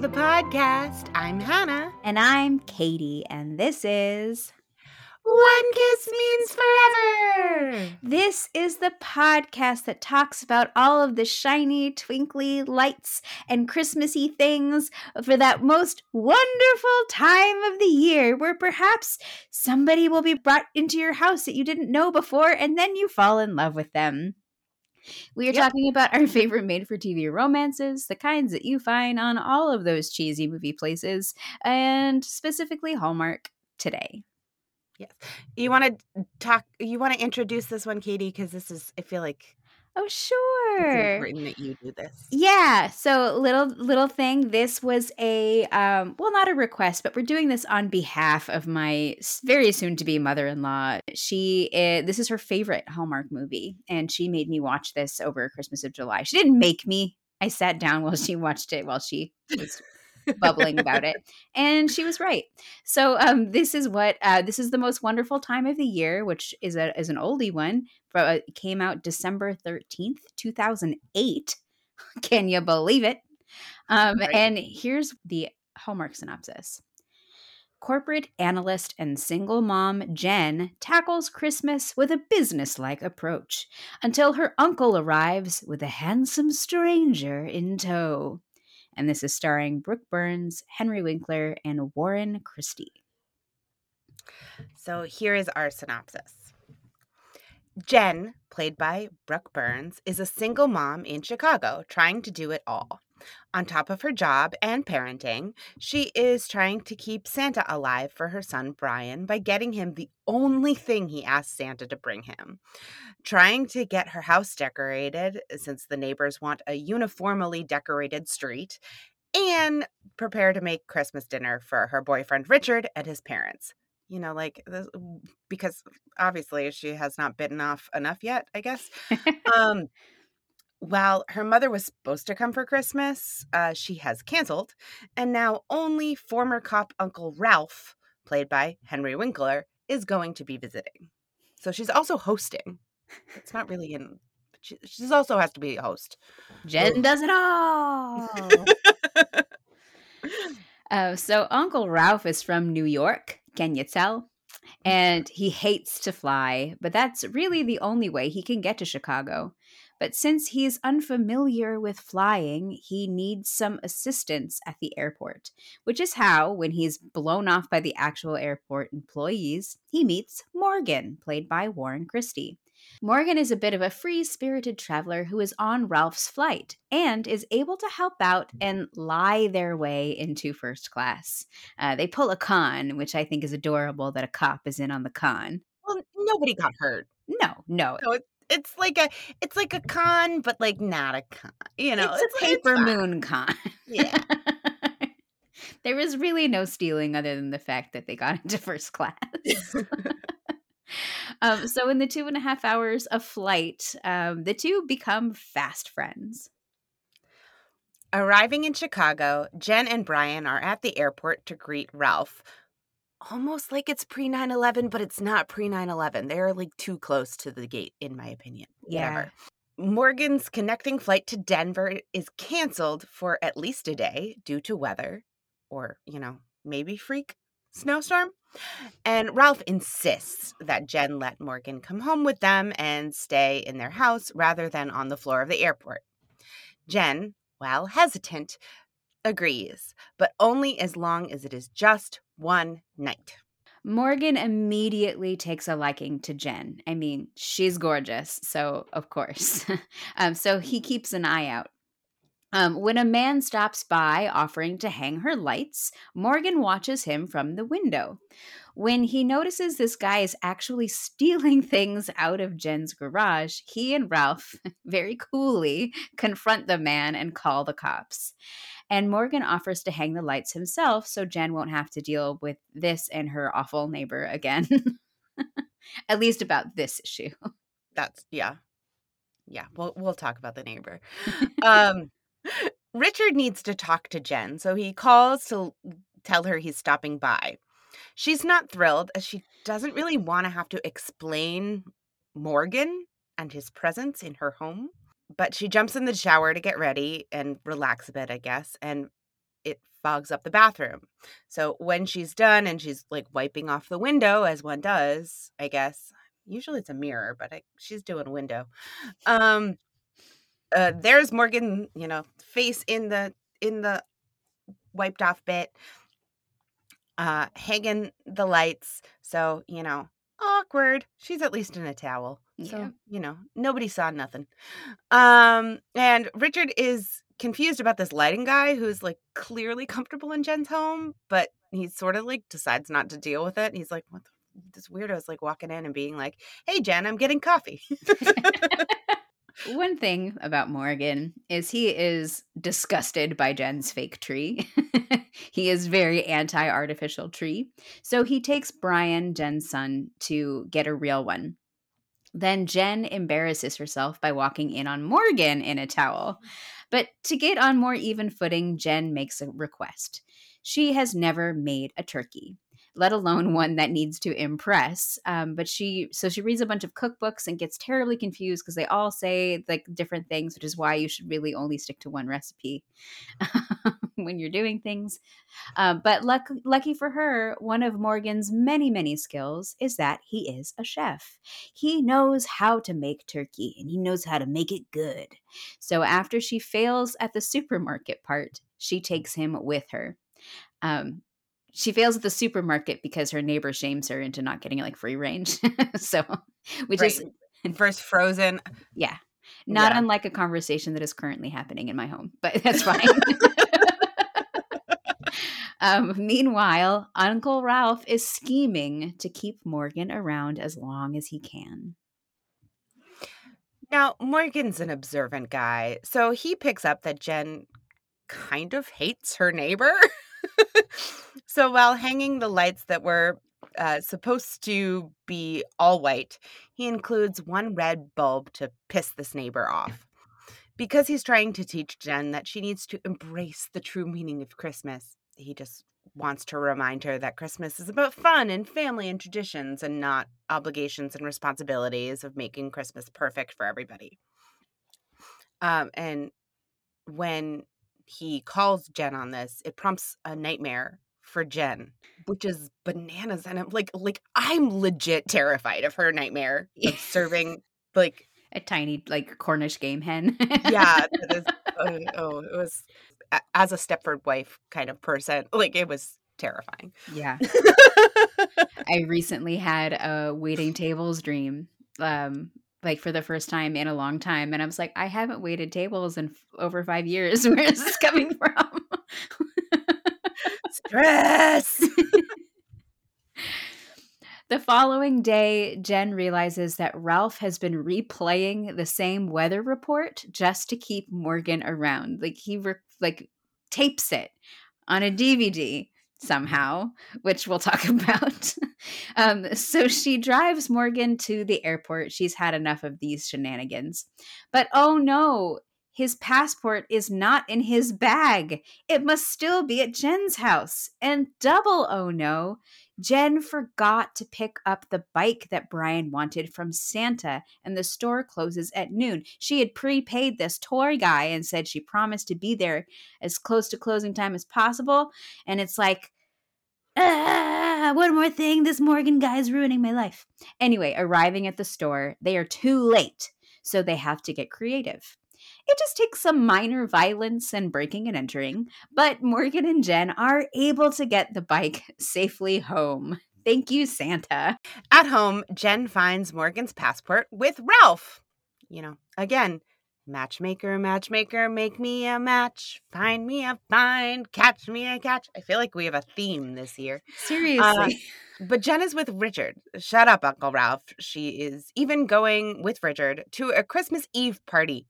to the podcast. I'm Hannah. And I'm Katie, and this is One Kiss Means Forever. This is the podcast that talks about all of the shiny, twinkly lights and Christmassy things for that most wonderful time of the year where perhaps somebody will be brought into your house that you didn't know before and then you fall in love with them. We are Yep. talking about our favorite made for TV romances, the kinds that you find on all of those cheesy movie places, and specifically Hallmark today. Yes. You want to talk, you want to introduce this one, Katie, because this is, I feel like Oh, it's sure. important that you do this. Yeah, so little little thing. This was a um, well, not a request, but we're doing this on behalf of my very soon to be mother in law. She is, this is her favorite Hallmark movie, and she made me watch this over Christmas of July. She didn't make me. I sat down while she watched it while she was bubbling about it, and she was right. So um, this is what uh, this is the most wonderful time of the year, which is a is an oldie one. But uh, it came out December thirteenth, two thousand eight. Can you believe it? Um, Right. And here's the Hallmark synopsis. Corporate analyst and single mom Jen tackles Christmas with a businesslike approach until her uncle arrives with a handsome stranger in tow. And this is starring Brooke Burns, Henry Winkler, and Warren Christie. So here is our synopsis. Jen, played by Brooke Burns, is a single mom in Chicago trying to do it all. On top of her job and parenting, she is trying to keep Santa alive for her son Brian by getting him the only thing he asked Santa to bring him. Trying to get her house decorated since the neighbors want a uniformly decorated street, and prepare to make Christmas dinner for her boyfriend Richard and his parents you know, like this, because obviously she has not bitten off enough yet, I guess. um, while her mother was supposed to come for Christmas, uh, she has canceled, and now only former cop Uncle Ralph, played by Henry Winkler, is going to be visiting. So she's also hosting. It's not really in. She, she's also has to be a host. Jen does it all. Uh, so Uncle Ralph is from New York. Can you tell? And he hates to fly, but that's really the only way he can get to Chicago. But since he's unfamiliar with flying, he needs some assistance at the airport, which is how, when he's blown off by the actual airport employees, he meets Morgan, played by Warren Christie. Morgan is a bit of a free spirited traveler who is on Ralph's flight and is able to help out and lie their way into first class. Uh, they pull a con, which I think is adorable that a cop is in on the con. Well, nobody got hurt. No, no. So it, it's like a it's like a con, but like not a con. You know, it's, a paper fine. moon con. Yeah. there was really no stealing other than the fact that they got into first class. um, so, in the two and a half hours of flight, um, the two become fast friends. Arriving in Chicago, Jen and Brian are at the airport to greet Ralph. Almost like it's pre 9 11, but it's not pre 9 11. They're like too close to the gate, in my opinion. Whatever. Morgan's connecting flight to Denver is canceled for at least a day due to weather or, you know, maybe freak snowstorm. And Ralph insists that Jen let Morgan come home with them and stay in their house rather than on the floor of the airport. Jen, while hesitant, agrees, but only as long as it is just one night. Morgan immediately takes a liking to Jen. I mean, she's gorgeous, so of course. um, so he keeps an eye out. Um, when a man stops by offering to hang her lights, Morgan watches him from the window. When he notices this guy is actually stealing things out of Jen's garage, he and Ralph very coolly confront the man and call the cops. And Morgan offers to hang the lights himself so Jen won't have to deal with this and her awful neighbor again. At least about this issue. That's yeah. Yeah, we'll we'll talk about the neighbor. um Richard needs to talk to Jen, so he calls to tell her he's stopping by. She's not thrilled as she doesn't really want to have to explain Morgan and his presence in her home. But she jumps in the shower to get ready and relax a bit, I guess. And it fogs up the bathroom. So when she's done and she's like wiping off the window, as one does, I guess. Usually it's a mirror, but I, she's doing a window. Um, uh, there's Morgan, you know, face in the in the wiped off bit, uh, hanging the lights. So you know, awkward. She's at least in a towel. Yeah. So, you know, nobody saw nothing. Um, and Richard is confused about this lighting guy who's like clearly comfortable in Jen's home, but he sort of like decides not to deal with it. He's like, what the, this weirdo is like walking in and being like, Hey Jen, I'm getting coffee. One thing about Morgan is he is disgusted by Jen's fake tree. he is very anti artificial tree. So he takes Brian, Jen's son, to get a real one. Then Jen embarrasses herself by walking in on Morgan in a towel. But to get on more even footing, Jen makes a request. She has never made a turkey let alone one that needs to impress. Um, but she, so she reads a bunch of cookbooks and gets terribly confused because they all say like different things, which is why you should really only stick to one recipe when you're doing things. Um, but luck, lucky for her, one of Morgan's many, many skills is that he is a chef. He knows how to make turkey and he knows how to make it good. So after she fails at the supermarket part, she takes him with her. Um, she fails at the supermarket because her neighbor shames her into not getting like free range. so, which Right. is First frozen. yeah, not Yeah. unlike a conversation that is currently happening in my home, but that's fine. um, meanwhile, Uncle Ralph is scheming to keep Morgan around as long as he can. Now, Morgan's an observant guy, so he picks up that Jen kind of hates her neighbor. so while hanging the lights that were uh, supposed to be all white, he includes one red bulb to piss this neighbor off. Because he's trying to teach Jen that she needs to embrace the true meaning of Christmas, he just wants to remind her that Christmas is about fun and family and traditions and not obligations and responsibilities of making Christmas perfect for everybody. Um, and when he calls Jen on this, it prompts a nightmare for Jen, which is bananas. And I'm like, like I'm legit terrified of her nightmare of serving like A tiny like Cornish game hen. yeah, is, uh, oh, it was as a Stepford wife kind of person, like it was terrifying. yeah. I recently had a waiting tables dream, um, like for the first time in a long time, and I was like, I haven't waited tables in f- over five years. Where is this coming from? Stress. the following day, Jen realizes that Ralph has been replaying the same weather report just to keep Morgan around. Like he re- like tapes it on a DVD somehow, which we'll talk about. um, so she drives Morgan to the airport. She's had enough of these shenanigans. But oh no, his passport is not in his bag. It must still be at Jen's house. And double oh no, Jen forgot to pick up the bike that Brian wanted from Santa, and the store closes at noon. She had prepaid this toy guy and said she promised to be there as close to closing time as possible. And it's like, ah, one more thing. This Morgan guy is ruining my life. Anyway, arriving at the store, they are too late, so they have to get creative. It just takes some minor violence and breaking and entering, but Morgan and Jen are able to get the bike safely home. Thank you, Santa. At home, Jen finds Morgan's passport with Ralph. You know, again, matchmaker, matchmaker, make me a match, find me a find, catch me a catch. I feel like we have a theme this year. Seriously. Uh, but Jen is with Richard. Shut up, Uncle Ralph. She is even going with Richard to a Christmas Eve party.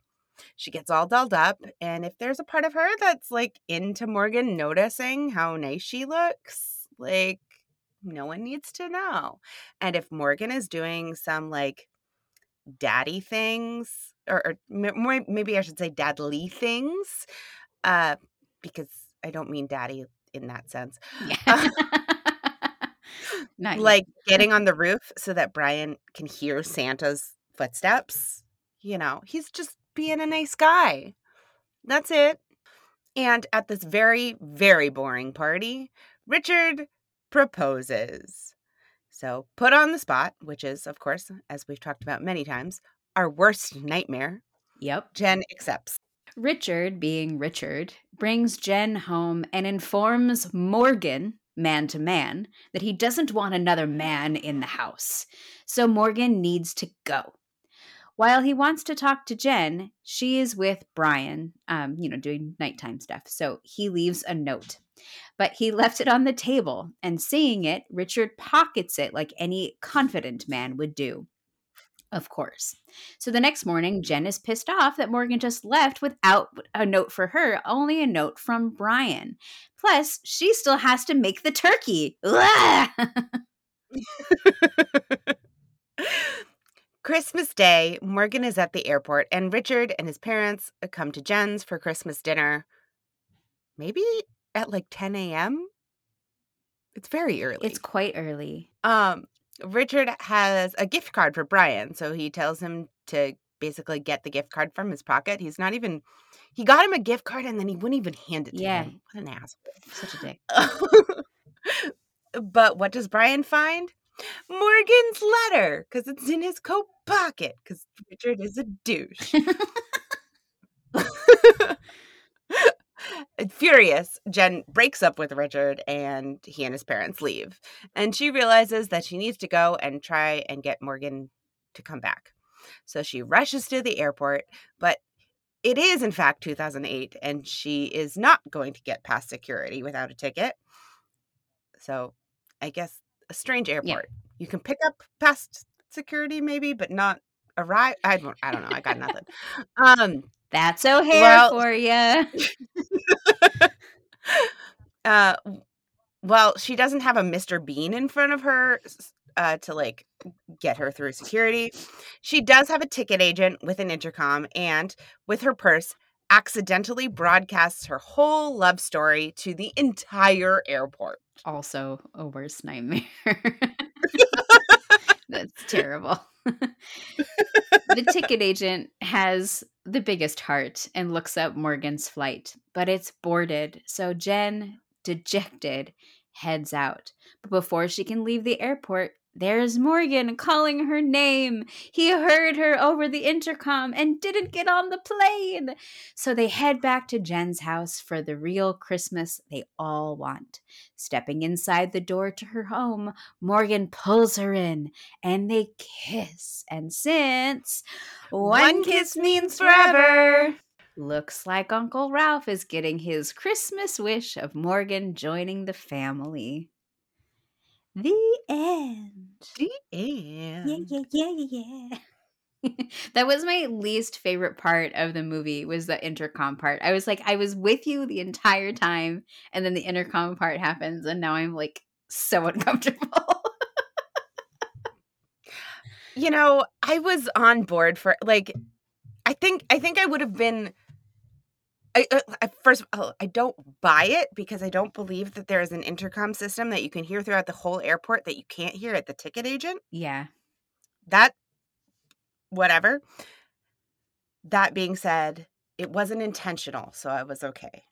She gets all dolled up, and if there's a part of her that's like into Morgan noticing how nice she looks, like no one needs to know. And if Morgan is doing some like daddy things, or, or more, maybe I should say dadly things, uh, because I don't mean daddy in that sense. yeah. Not yet. like getting on the roof so that Brian can hear Santa's footsteps. You know, he's just being a nice guy. That's it. And at this very, very boring party, Richard proposes. So, put on the spot, which is, of course, as we've talked about many times, our worst nightmare, Yep. Jen accepts. Richard, being Richard, brings Jen home and informs Morgan, man to man, that he doesn't want another man in the house. So Morgan needs to go. While he wants to talk to Jen, she is with Brian, um, you know, doing nighttime stuff. So he leaves a note. But he left it on the table, and seeing it, Richard pockets it like any confident man would do. Of course. So the next morning, Jen is pissed off that Morgan just left without a note for her, only a note from Brian. Plus, she still has to make the turkey. Christmas Day, Morgan is at the airport, and Richard and his parents come to Jen's for Christmas dinner. Maybe at like 10 a.m. It's very early. it's quite early. Um, Richard has a gift card for Brian, so he tells him to basically get the gift card from his pocket. He's not even he got him a gift card and then he wouldn't even hand it to Yeah. him. What an asshole. Such a dick. but what does Brian find? Morgan's letter because it's in his coat pocket because Richard is a douche. Furious, Jen breaks up with Richard and he and his parents leave. And she realizes that she needs to go and try and get Morgan to come back. So she rushes to the airport, but it is in fact 2008 and she is not going to get past security without a ticket. So I guess a strange airport. You can pick up past security maybe, but not arrive. I don't I don't know. I got nothing. Um That's O'Hare Well- for you. uh well she doesn't have a mr bean in front of her uh to like get her through security she does have a ticket agent with an intercom and with her purse accidentally broadcasts her whole love story to the entire airport Also, a worst nightmare. That's terrible. the ticket agent has the biggest heart and looks up Morgan's flight, but it's boarded. So Jen, dejected, heads out. But before she can leave the airport, there's Morgan calling her name. He heard her over the intercom and didn't get on the plane. So they head back to Jen's house for the real Christmas they all want. Stepping inside the door to her home, Morgan pulls her in and they kiss. And since One kiss means forever. looks like Uncle Ralph is getting his Christmas wish of Morgan joining the family. The end. the end. Yeah, yeah, yeah, yeah, yeah. that was my least favorite part of the movie was the intercom part. I was like, I was with you the entire time, and then the intercom part happens, and now I'm like so uncomfortable. you know i was on board for like i think i think i would have been I, uh, I first of all, I don't buy it because I don't believe that there is an intercom system that you can hear throughout the whole airport that you can't hear at the ticket agent. yeah. That, whatever. That being said, it wasn't intentional, so I was okay.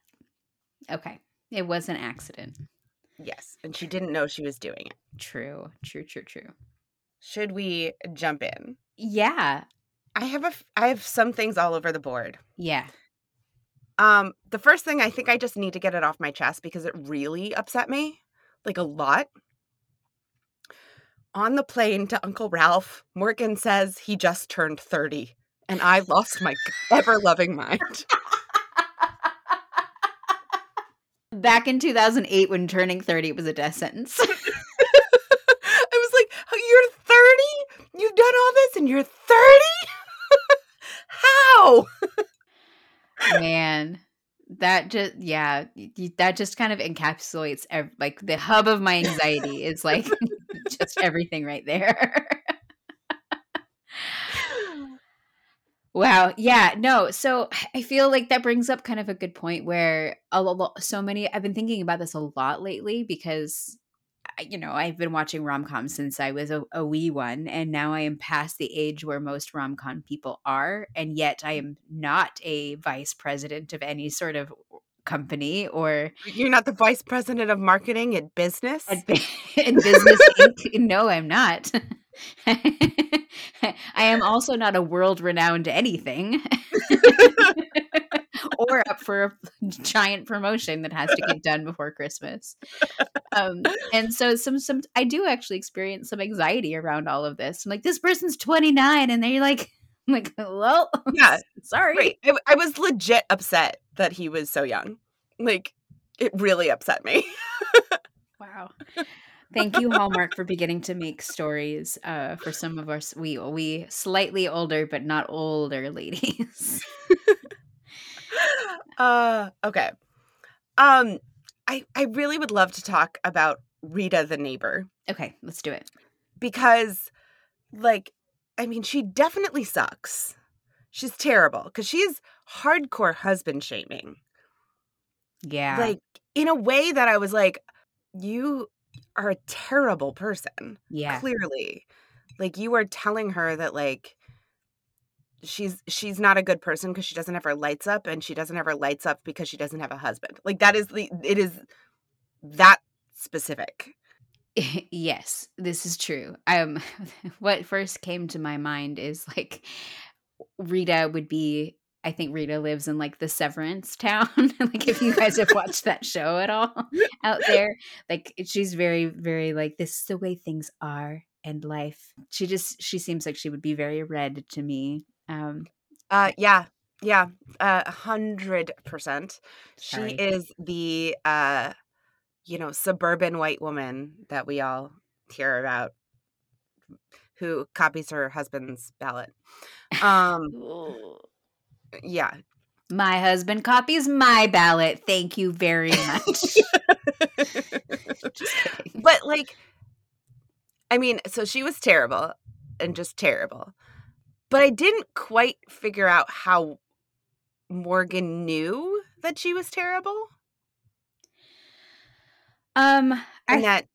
Okay. It was an accident. Yes, and she didn't know she was doing it. True. True. True. True. Should we jump in? Yeah. I have a I have some things all over the board. Yeah. Um, the first thing I think I just need to get it off my chest because it really upset me, like a lot. On the plane to Uncle Ralph, Morgan says he just turned 30, and I lost my ever loving mind. Back in 2008, when turning 30 was a death sentence. I was like, "Oh, You're 30? You've done all this and you're 30? How? Man, that just, yeah, that just kind of encapsulates ev- like the hub of my anxiety is like just everything right there. Wow. Yeah. No. So I feel like that brings up kind of a good point where a lot, so many, I've been thinking about this a lot lately because, you know, I've been watching rom coms since I was a, a wee one. And now I am past the age where most rom com people are. And yet I mm-hmm. am not a vice president of any sort of company or You're not the vice president of marketing at business? at in business Inc. No, I'm not. I am also not a world renowned anything. Or up for a giant promotion that has to get done before Christmas. Um, and so some some I do actually experience some anxiety around all of this. I'm like, this person's 29, and they're like, I'm like, well, Yeah, sorry. Right. I, I was legit upset that he was so young. Like, it really upset me. Wow. Thank you, Hallmark, for beginning to make stories uh, for some of us. We we slightly older, but not older ladies. Uh, okay. Um, I I really would love to talk about Rita the neighbor okay, let's do it. because, like, I mean, she definitely sucks. She's terrible because she's hardcore husband shaming. Yeah. Like, in a way that I was like, you are a terrible person. yeah. clearly like you are telling her that like she's she's not a good person because she doesn't have her lights up and she doesn't have her lights up because she doesn't have a husband like that is the it is that specific yes, this is true. Um, what first came to my mind is like Rita would be. I think Rita lives in like the Severance town. like if you guys have watched that show at all out there, like she's very, very like this is the way things are and life. She just she seems like she would be very red to me. Um, uh yeah. yeah a hundred percent. She is the uh you know suburban white woman that we all hear about who copies her husband's ballot. Um yeah. My husband copies my ballot. Thank you very much. But like i mean so she was terrible and just terrible but i didn't quite figure out how morgan knew that she was terrible Um, and I that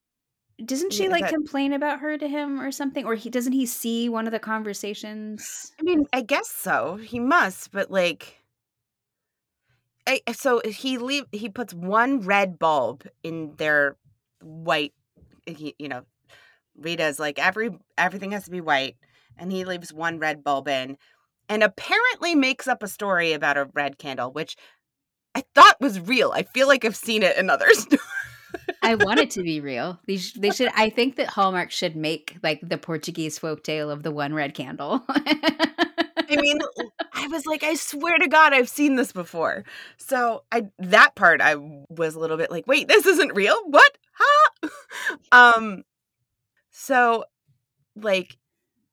Doesn't she like that- complain about her to him or something? Or he doesn't he see one of the conversations? i mean i guess so he must but like I, so he leave he puts one red bulb in their white he, you know rita's like every everything has to be white and he leaves one red bulb in and apparently makes up a story about a red candle which i thought was real i feel like i've seen it in others I want it to be real. They, sh- they should. I think that Hallmark should make like the Portuguese folk tale of the one red candle. i mean i was like i swear to god i've seen this before so i that part i was a little bit like wait this isn't real what huh um so like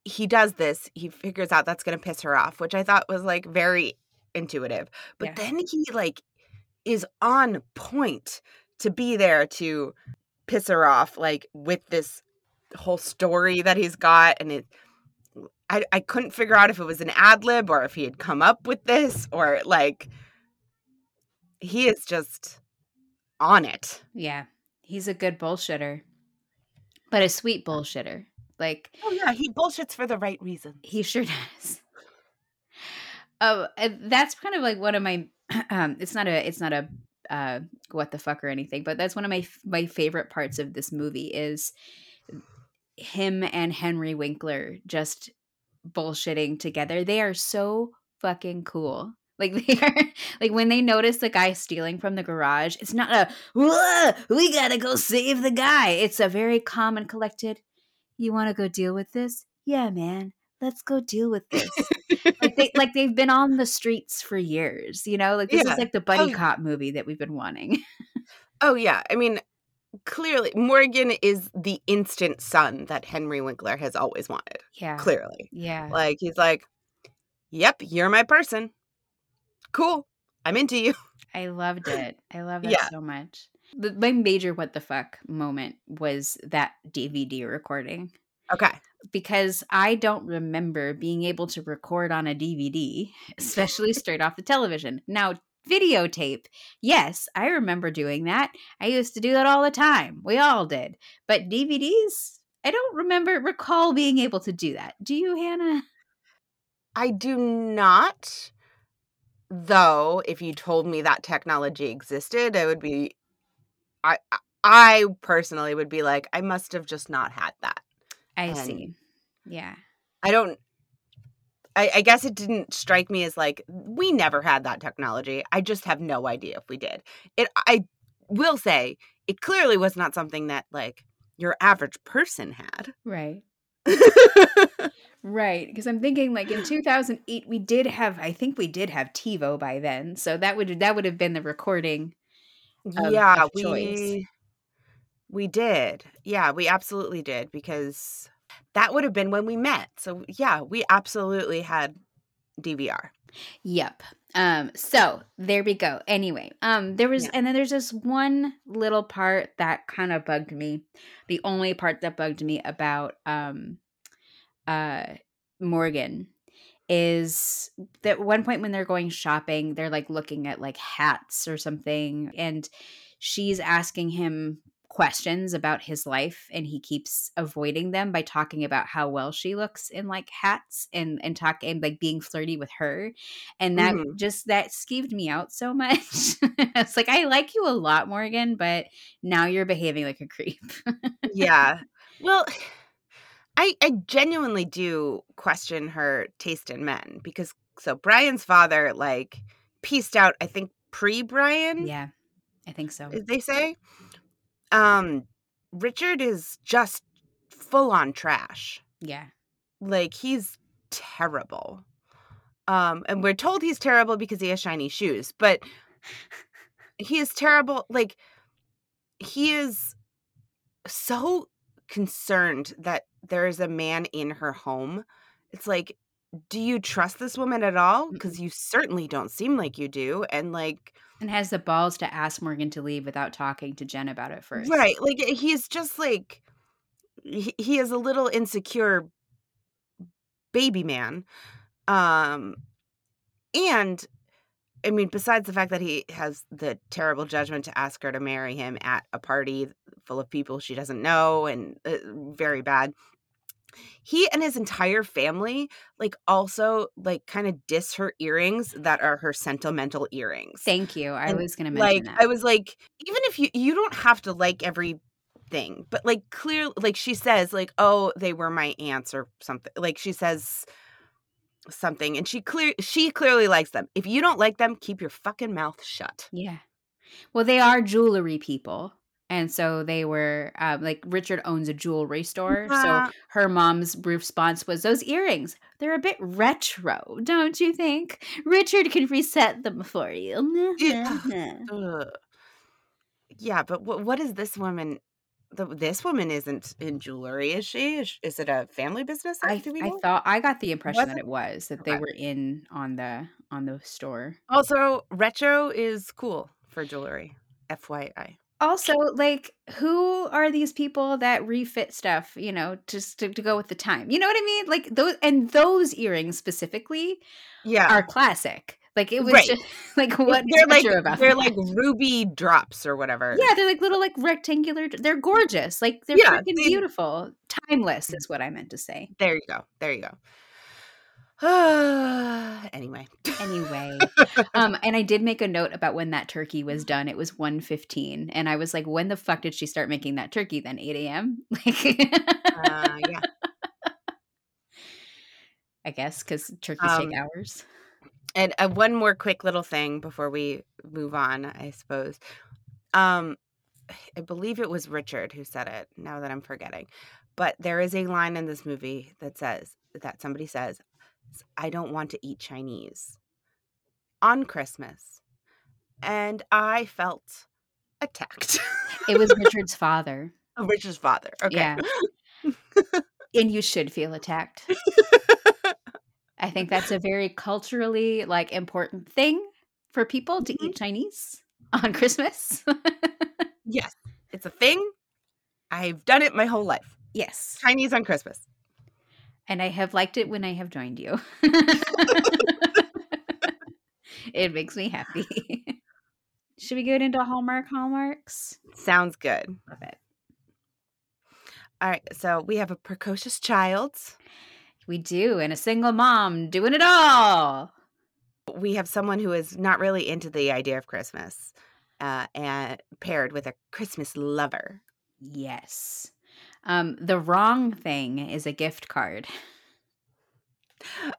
he does this he figures out that's going to piss her off which i thought was like very intuitive but Yeah. then he like is on point to be there to piss her off like with this whole story that he's got and it I, I couldn't figure out if it was an ad lib or if he had come up with this or like he is just on it. yeah, he's a good bullshitter, but a sweet bullshitter. Like Oh yeah, he bullshits for the right reason. He sure does. Oh, that's kind of like one of my. Um, it's not a. It's not a. Uh, what the fuck or anything, but that's one of my my favorite parts of this movie is him and Henry Winkler just bullshitting together. They are so fucking cool. Like they are like when they notice the guy stealing from the garage, it's not a we gotta go save the guy. It's a very calm and collected. You want to go deal with this? Yeah, man. Let's go deal with this. like they like they've been on the streets for years. You know, like this Yeah. is like the oh, buddy Oh, cop movie that we've been wanting. Oh yeah, I mean clearly Morgan is the instant son that Henry Winkler has always wanted. yeah, Clearly. yeah. Like he's like, "Yep, you're my person. Cool. I'm into you." I loved it. I love that Yeah. so much. The, my major what the fuck moment was that DVD recording Okay. because I don't remember being able to record on a DVD, especially straight off the television. Now, videotape, yes, I remember doing that. I used to do that all the time. We all did. But DVDs, I don't remember recall being able to do that. Do you, Hannah? I do not. though, if you told me that technology existed, I would be I I- personally would be like, I must have just not had that. I And- see. Yeah. I don't I, I guess it didn't strike me as like we never had that technology. I just have no idea if we did. It I will say it clearly was not something that like your average person had. Right. Right, because I'm thinking like in 2008 we did have I think we did have TiVo by then. So that would that would have been the recording. Of- yeah, of we we did. Yeah, we absolutely did because that would have been when we met. So yeah, we absolutely had DVR. Yep. Um so there we go. Anyway, um there was Yeah. and then there's this one little part that kind of bugged me. The only part that bugged me about um uh Morgan is that one point when they're going shopping, they're like looking at like hats or something and she's asking him questions about his life and he keeps avoiding them by talking about how well she looks in like hats and and talking like being flirty with her and that Mhm. just that skeeved me out so much it's like i like you a lot morgan but now you're behaving like a creep yeah. Well, I I genuinely do question her taste in men because so Brian's father like pieced out I think pre Brian yeah i think so as they say. Um Richard is just full on trash. yeah Like he's terrible. Um and we're told he's terrible because he has shiny shoes, but he is terrible like he is so concerned that there is a man in her home. It's like do you trust this woman at all? Because you certainly don't seem like you do. And like, and has the balls to ask morgan to leave without talking to jen about it first right, like he's just like he, he is a little insecure baby man. Um, and I mean, besides the fact that he has the terrible judgment to ask her to marry him at a party full of people she doesn't know and uh, very bad. He and his entire family like also like kind of diss her earrings that are her sentimental earrings. thank you i And, was gonna mention like that I was like even if you you don't have to like everything, but like clear like she says like oh they were my aunts or something. Like she says something and she clear she clearly likes them. If you don't like them, keep your fucking mouth shut. Yeah. Well, they are jewelry people. And so they were um, like Richard owns a jewelry store. So her mom's response was those earrings, they're a bit retro, don't you think? Richard can reset them for you. Yeah. Yeah, but what what is this woman the, this woman isn't in jewelry, is she? Is, is it a family business? I, I thought I got the impression that it? it was that they were in on the on the store. Also, retro is cool for jewelry. FYI. Also, like, who are these people that refit stuff, you know, just to, to go with the time? You know what I mean? Like those and those earrings specifically Yeah. are classic. Like it was Right. just like what they're like about they're that? like ruby drops or whatever. yeah, they're like little like rectangular. They're gorgeous. Like they're Yeah, freaking they- beautiful. Timeless is mm. what I meant to say. There you go. There you go. anyway. Anyway, um, and I did make a note about when that turkey was done. It was 1.15. and I was like, when the fuck did she start making that turkey? Then eight a.m. Like, Uh, yeah. I guess because turkeys Um, take hours. And uh, one more quick little thing before we move on, I suppose. Um, I believe it was Richard who said it. Now that I'm forgetting, but there is a line in this movie that says that somebody says, "I don't want to eat Chinese on Christmas," and I felt attacked. It was Richard's father, Oh, Richard's father. Okay. Yeah. and you should feel attacked. I think that's a very culturally like important thing for people to Mhm. eat Chinese on Christmas. yes, it's a thing. I've done it my whole life. yes. Chinese on Christmas. And I have liked it when I have joined you. it makes me happy. Should we get into Hallmark hallmarks? Sounds good. Love it. All right, so we have a precocious child. We do, and a single mom doing it all. We have someone who is not really into the idea of Christmas, uh, and paired with a Christmas lover. Yes. Um, the wrong thing is a gift card.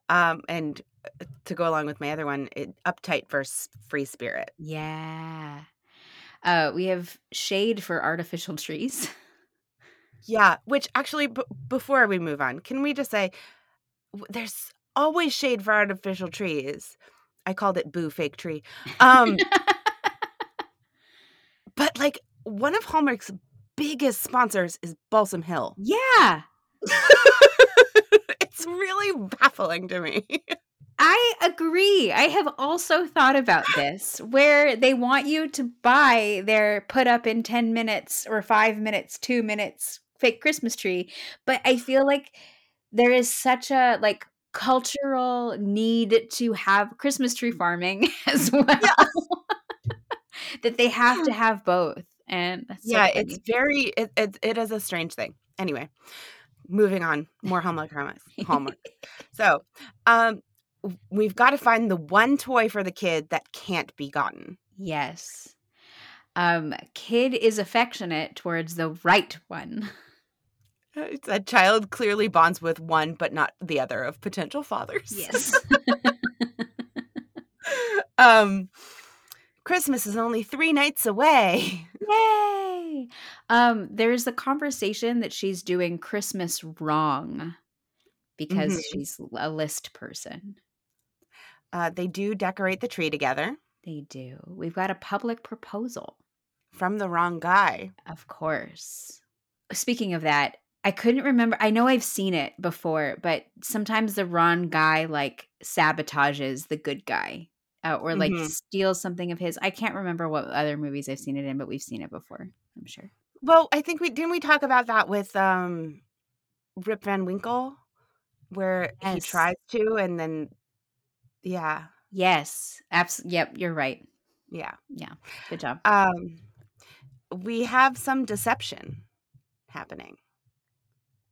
Um, and uh, to go along with my other one, it, uptight versus free spirit. Yeah. Uh, we have shade for artificial trees. Yeah, which actually, b- before we move on, can we just say w- there's always shade for artificial trees. I called it boo fake tree. Um, but like one of Hallmark's biggest sponsors is Balsam Hill. yeah. it's really baffling to me. I agree. I have also thought about this where they want you to buy their put up in 10 minutes or 5 minutes, 2 minutes fake Christmas tree, but I feel like there is such a like cultural need to have Christmas tree mm. farming as well that they have to have both. And so yeah, it's very it, it it is a strange thing. Anyway, moving on. More Hallmark promise. Hallmark. so, um we've got to find the one toy for the kid that can't be gotten. yes. Um kid is affectionate towards the right one. It's a child clearly bonds with one but not the other of potential fathers. Yes. um Christmas is only 3 nights away. Yay! Um, there's the conversation that she's doing Christmas wrong because Mhm. she's a list person. Uh they do decorate the tree together They do. We've got a public proposal, from the wrong guy. of course. Speaking of that, I couldn't remember. I know I've seen it before, but sometimes the wrong guy like sabotages the good guy. Uh, or like Mhm. steals something of his. I can't remember what other movies I've seen it in, but we've seen it before. I'm sure. Well, I think we didn't we talk about that with um Rip Van Winkle where he tries to and then yeah, Yes, absolutely. Yep, you're right. yeah. Yeah. Good job. Um we have some deception happening.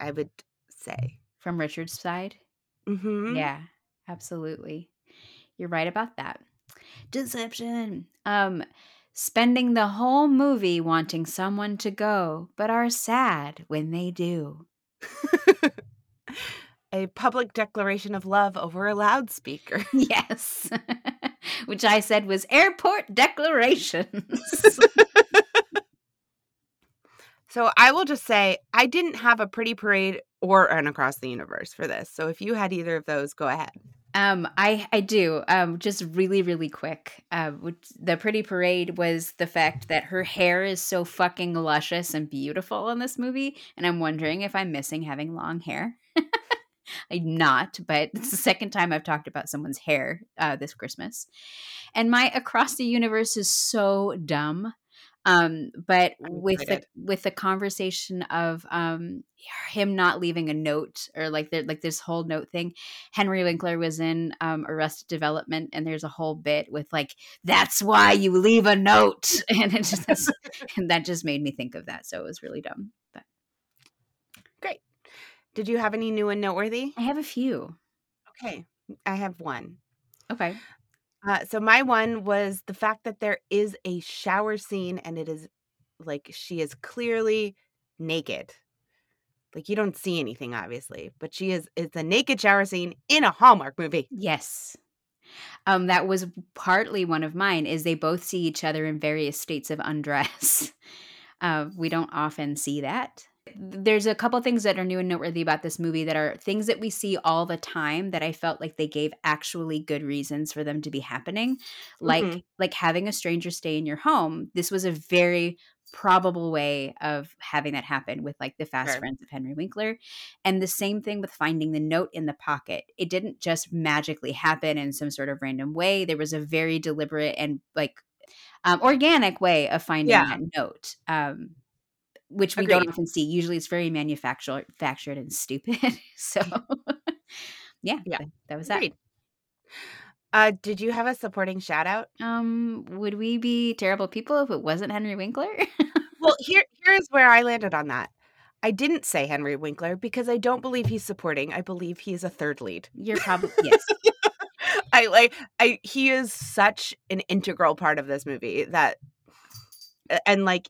I would say. From Richard's side. Mhm. Yeah, absolutely. You're right about that. Deception. Um spending the whole movie wanting someone to go, but are sad when they do. a public declaration of love over a loudspeaker. Yes. Which I said was airport declarations. So I will just say I didn't have a pretty parade or an across the universe for this. So if you had either of those, go ahead. Um, I I do. Um, just really really quick. Uh, the pretty parade was the fact that her hair is so fucking luscious and beautiful in this movie, and I'm wondering if I'm missing having long hair. I'm not, but it's the second time I've talked about someone's hair uh, this Christmas. And my across the universe is so dumb. Um, but I'm with the with the conversation of um him not leaving a note or like there like this whole note thing, Henry Winkler was in um, Arrested Development, and there's a whole bit with like, "That's why you leave a note," and it just and that just made me think of that. So it was really dumb. But Great. Did you have any new and noteworthy? I have a few. Okay. I have one. Okay. Uh, so my one was the fact that there is a shower scene and it is like she is clearly naked. Like you don't see anything obviously, but she is it's a naked shower scene in a Hallmark movie. Yes. Um, that was partly one of mine. Is they both see each other in various states of undress. Uh, we don't often see that. There's a couple things that are new and noteworthy about this movie that are things that we see all the time that I felt like they gave actually good reasons for them to be happening, like Mhm. like having a stranger stay in your home. This was a very probable way of having that happen with like the fast friends of Henry Winkler. And the same thing with finding the note in the pocket. It didn't just magically happen in some sort of random way. There was a very deliberate and like um, organic way of finding Yeah. that note. Um, which we don't often see. Usually it's very manufactured manufactured and stupid. so yeah, Yeah. that, that was that. Uh, did you have a supporting shout out? Um, would we be terrible people if it wasn't Henry Winkler? Well, here here's where I landed on that. I didn't say Henry Winkler because I don't believe he's supporting. I believe he is a third lead. You're probably yes. I like I he is such an integral part of this movie that and like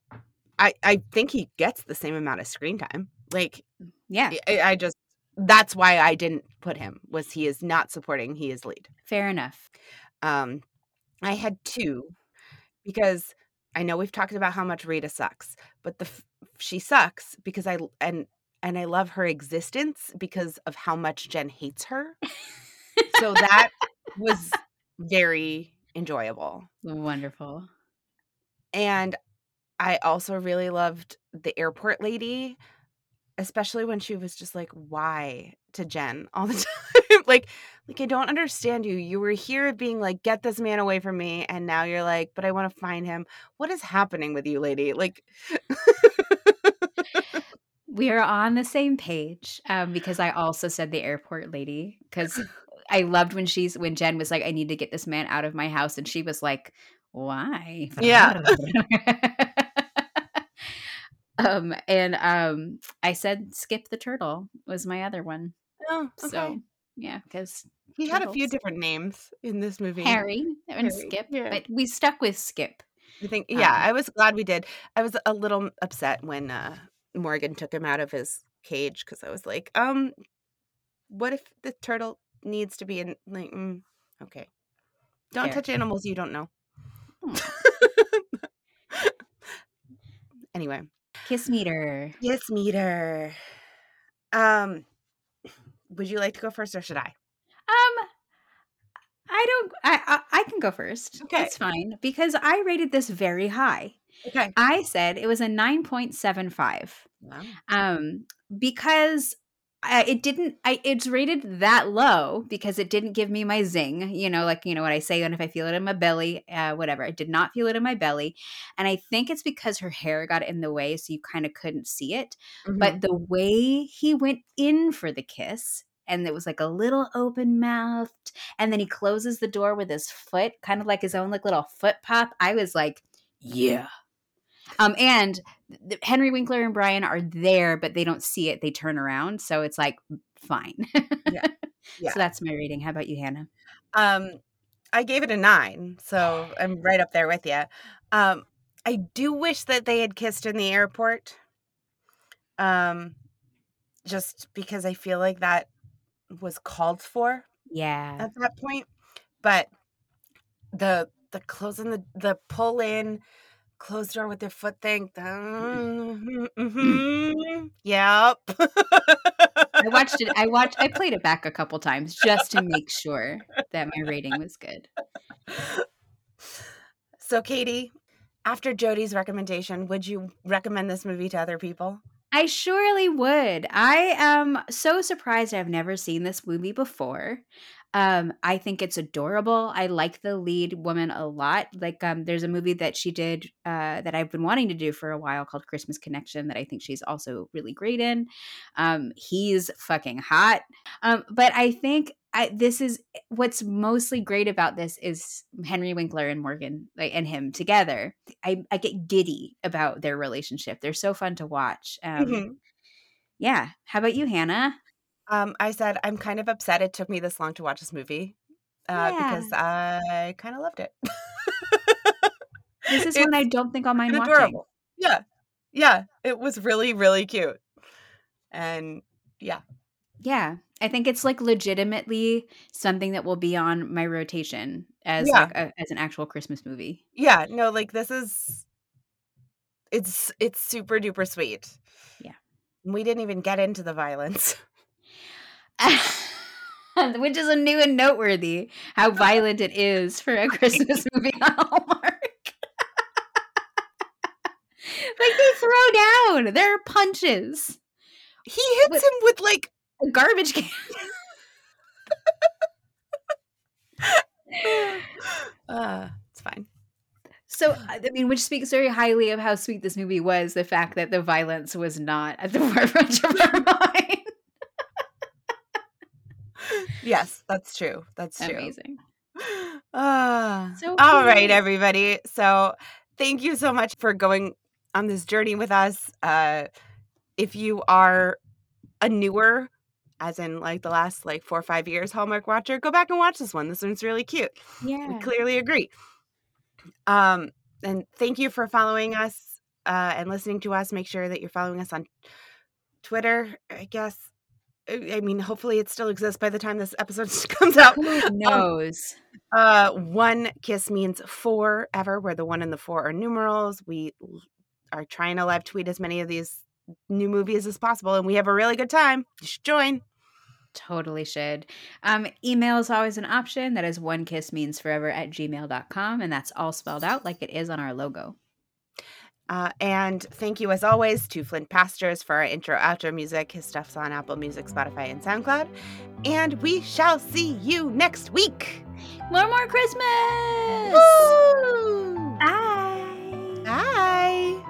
I I think he gets the same amount of screen time. Like Yeah, I, I just that's why I didn't put him was he is not supporting, he is lead. fair enough. Um I had two because I know we've talked about how much Rita sucks, but the she sucks because I and and I love her existence because of how much Jen hates her. so that was very enjoyable. Wonderful. And I also really loved the airport lady, especially when she was just like, "Why?" to Jen all the time. like, like I don't understand you. You were here being like, "Get this man away from me," and now you're like, "But I want to find him." What is happening with you, lady? Like, We are on the same page um, because I also said the airport lady because I loved when she's when Jen was like, "I need to get this man out of my house," and she was like, "Why?" Yeah. um, and um, I said, "Skip the turtle" was my other one. oh, okay. So yeah, because he had a few different names in this movie. Harry and Harry, Skip, yeah. but we stuck with Skip. I think, yeah, Um, I was glad we did. I was a little upset when uh, Morgan took him out of his cage because I was like, um, what if the turtle needs to be in? Like, mm, okay, don't Fair. touch animals you don't know. Hmm. anyway, Kiss meter. yes, meter. Um, would you like to go first or should I? Um, I don't. I, I I can go first. Okay. it's fine because I rated this very high. Okay. I said it was a nine point seven five. Wow. Um, because I, it didn't. I it's rated that low because it didn't give me my zing. You know, like you know what I say, and if I feel it in my belly, uh, whatever. I did not feel it in my belly, and I think it's because her hair got in the way, so you kind of couldn't see it. Mhm. But the way he went in for the kiss, and it was like a little open mouthed, and then he closes the door with his foot, kind of like his own like little foot pop. I was like, yeah. Um, and Henry Winkler and Brian are there, but they don't see it. They turn around, so it's like fine. Yeah. Yeah. So that's my rating. How about you, Hannah? Um, I gave it a nine, so I'm right up there with you. Um, I do wish that they had kissed in the airport. Um, just because I feel like that was called for Yeah, at that point, but the the closing the the pull in, close door with their foot thing. The, mhm, yep. I watched it. I watched. I played it back a couple times just to make sure that my rating was good. So, Katie, after Jody's recommendation, would you recommend this movie to other people? I surely would. I am so surprised I've never seen this movie before. Um, I think it's adorable. I like the lead woman a lot. Like, um, there's a movie that she did uh, that I've been wanting to do for a while called Christmas Connection that I think she's also really great in. Um, he's fucking hot. Um, but I think I, this is what's mostly great about this is Henry Winkler and Morgan like, and him together. I, I get giddy about their relationship. They're so fun to watch. Um, Mhm. Yeah. How about you, Hannah? Um, I said I'm kind of upset it took me this long to watch this movie uh, because I kind of loved it. This is It's one I don't think I'll mind watching. adorable. Yeah, yeah, it was really really cute, and yeah, Yeah. I think it's like legitimately something that will be on my rotation as Yeah. like a, as an actual Christmas movie. yeah. No, like this is it's it's super duper sweet. Yeah. we didn't even get into the violence. Which is a new and noteworthy how violent it is for a Christmas movie on Hallmark. like they throw down. There are punches. He hits him with like A garbage can. uh, it's fine. So, I I mean, which speaks very highly of how sweet this movie was. The fact that the violence was not at the forefront of our mind. Yes, that's true. That's true. Amazing. Ah, So all right, everybody. So, thank you so much for going on this journey with us. Uh, if you are a newer as in like the last like four or five years, Hallmark watcher, go back and watch this one. This one's really cute. Yeah. We clearly agree. Um, and thank you for following us uh, and listening to us. Make sure that you're following us on Twitter, I guess. I mean, hopefully it still exists by the time this episode comes out. Who knows? Uh, one kiss means forever, where the one and the four are numerals. We are trying to live tweet as many of these new movies as possible, and we have a really good time. You should join. Totally should. Um, email is always an option. That is one kiss means forever at gmail.com. And that's all spelled out like it is on our logo. Uh, and thank you, as always, to Flint Pastors for our intro outro music. His stuff's on Apple Music, Spotify, and SoundCloud. And we shall see you next week. More, more Christmas! Woo! Bye! Bye.